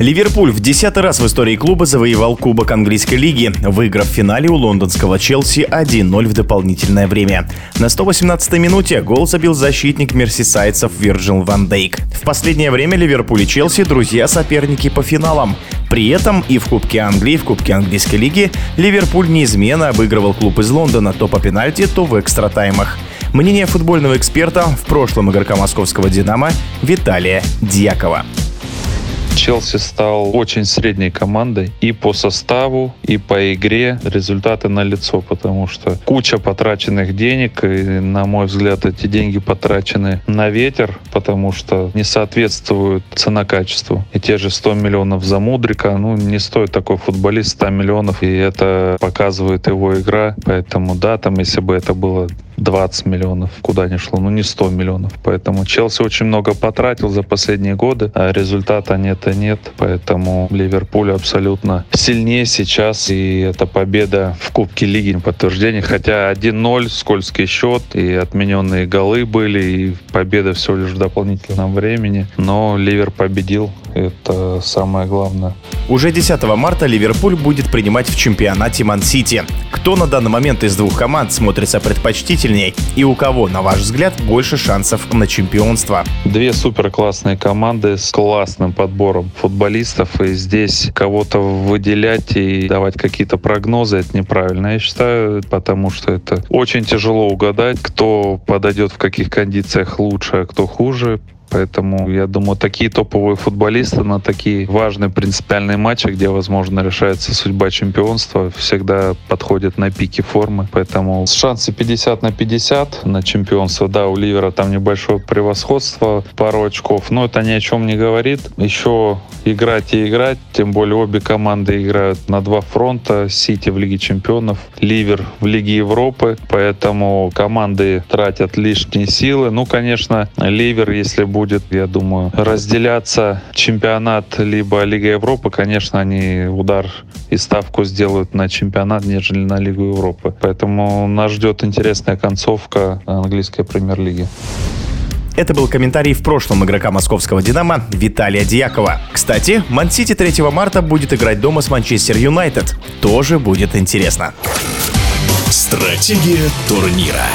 Ливерпуль в десятый раз в истории клуба завоевал Кубок английской лиги, выиграв в финале у лондонского Челси 1-0 в дополнительное время. На 118-й минуте гол забил защитник мерсисайдцев Вирджил Ван Дейк. В последнее время Ливерпуль и Челси – друзья-соперники по финалам. При этом и в Кубке Англии, и в Кубке английской лиги Ливерпуль неизменно обыгрывал клуб из Лондона то по пенальти, то в экстра-таймах. Мнение футбольного эксперта, в прошлом игрока московского «Динамо» Виталия Дьякова. Челси стал очень средней командой и по составу, и по игре. Результаты на лицо, потому что куча потраченных денег, и, на мой взгляд, эти деньги потрачены на ветер, потому что не соответствуют цена-качеству. И те же 100 миллионов за Мудрика, ну, не стоит такой футболист 100 миллионов, и это показывает его игра. Поэтому, да, там, если бы это было 20 миллионов, куда ни шло, ну не 100 миллионов. Поэтому Челси очень много потратил за последние годы, а результата нет и нет. Поэтому Ливерпуль абсолютно сильнее сейчас, и эта победа в Кубке Лиги подтверждение. Хотя 1-0, скользкий счет, и отмененные голы были, и победа всего лишь в дополнительном времени. Но Ливер победил, это самое главное. Уже 10 марта Ливерпуль будет принимать в чемпионате Ман-Сити. Кто на данный момент из двух команд смотрится предпочтительней и у кого, на ваш взгляд, больше шансов на чемпионство? Две супер классные команды с классным подбором футболистов, и здесь кого-то выделять и давать какие-то прогнозы, это неправильно, я считаю, потому что это очень тяжело угадать, кто подойдет в каких кондициях лучше, а кто хуже. Поэтому, я думаю, такие топовые футболисты на такие важные принципиальные матчи, где, возможно, решается судьба чемпионства, всегда подходят на пике формы. Поэтому шансы 50 на 50 на чемпионство. Да, у Ливера там небольшое превосходство, пару очков, но это ни о чем не говорит. Еще играть и играть, тем более обе команды играют на два фронта. Сити в Лиге чемпионов, Ливер в Лиге Европы, поэтому команды тратят лишние силы. Ну, конечно, Ливер, если будет, я думаю, разделяться чемпионат либо Лига Европы, конечно, они удар и ставку сделают на чемпионат, нежели на Лигу Европы. Поэтому нас ждет интересная концовка английской премьер-лиги. Это был комментарий в прошлом игрока московского «Динамо» Виталия Дьякова. Кстати, Ман-Сити 3 марта будет играть дома с Манчестер Юнайтед. Тоже будет интересно. Стратегия турнира.